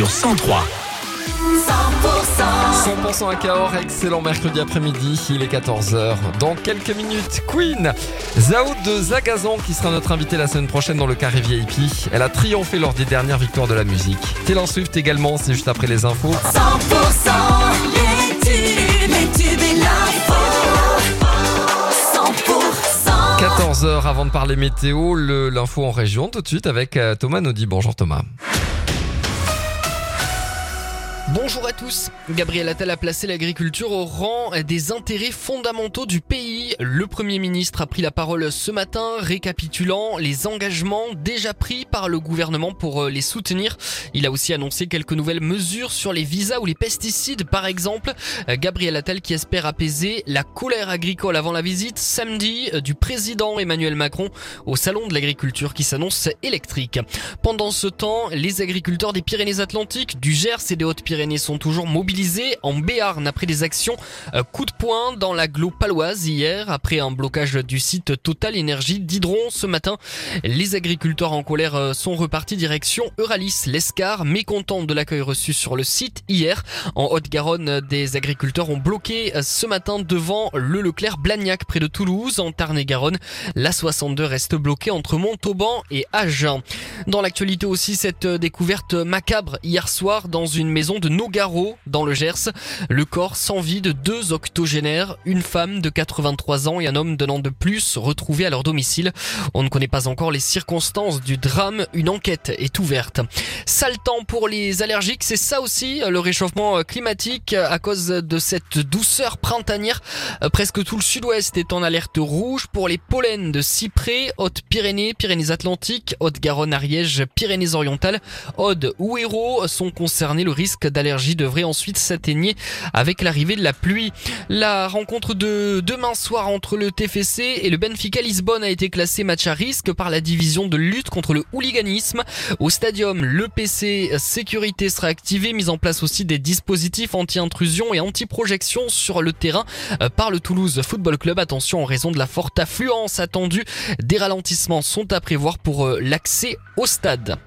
sur 103. 100% à Cahors, excellent mercredi après-midi, il est 14h. Dans quelques minutes, Queen, Zao de Zagazan qui sera notre invité la semaine prochaine dans le carré VIP. Elle a triomphé lors des dernières victoires de la musique. Taylor Swift également, c'est juste après les infos. 100% les tubes, et l'info. 100% 14h avant de parler météo, l'info en région tout de suite avec euh, Thomas Naudy. Bonjour Thomas. Bonjour à tous. Gabriel Attal a placé l'agriculture au rang des intérêts fondamentaux du pays. Le Premier ministre a pris la parole ce matin, récapitulant les engagements déjà pris par le gouvernement pour euh, les soutenir. Il a aussi annoncé quelques nouvelles mesures sur les visas ou les pesticides, par exemple. Euh, Gabriel Attal qui espère apaiser la colère agricole avant la visite samedi euh, du président Emmanuel Macron au salon de l'agriculture qui s'annonce électrique. Pendant ce temps, les agriculteurs des Pyrénées-Atlantiques, du Gers et des Hautes-Pyrénées sont toujours mobilisés en Béarn après des actions euh, coup de poing dans l'agglo paloise hier après un blocage du site Total Énergie d'Hydron ce matin. Les agriculteurs en colère euh, sont repartis direction Euralis, l'Escar, mécontents de l'accueil reçu sur le site hier. En Haute-Garonne, des agriculteurs ont bloqué euh, ce matin devant le Leclerc Blagnac près de Toulouse. En Tarn-et-Garonne, la 62 reste bloquée entre Montauban et Agen. Dans l'actualité aussi, cette découverte macabre hier soir dans une maison de Nogaro, dans le Gers. Le corps sans vie de deux octogénaires, une femme de 83 ans et un homme d'un an de plus, retrouvés à leur domicile. On ne connaît pas encore les circonstances du drame. Une enquête est ouverte. Sale temps pour les allergiques, c'est ça aussi, le réchauffement climatique à cause de cette douceur printanière. Presque tout le sud-ouest est en alerte rouge pour les pollens de cyprès, Haute-Pyrénées, Pyrénées-Atlantiques, Haute-Garonne, Ariège, Pyrénées-Orientales, Aude ou Hérault sont concernés. Le risque d'allergie devrait ensuite s'atténuer avec l'arrivée de la pluie. La rencontre de demain soir entre le TFC et le Benfica Lisbonne a été classée match à risque par la division de lutte contre le hooliganisme. Au stadium, le PC sécurité sera activé, mise en place aussi des dispositifs anti-intrusion et anti-projection sur le terrain euh, par le Toulouse Football Club. Attention en raison de la forte affluence attendue, des ralentissements sont à prévoir pour euh, l'accès au stade.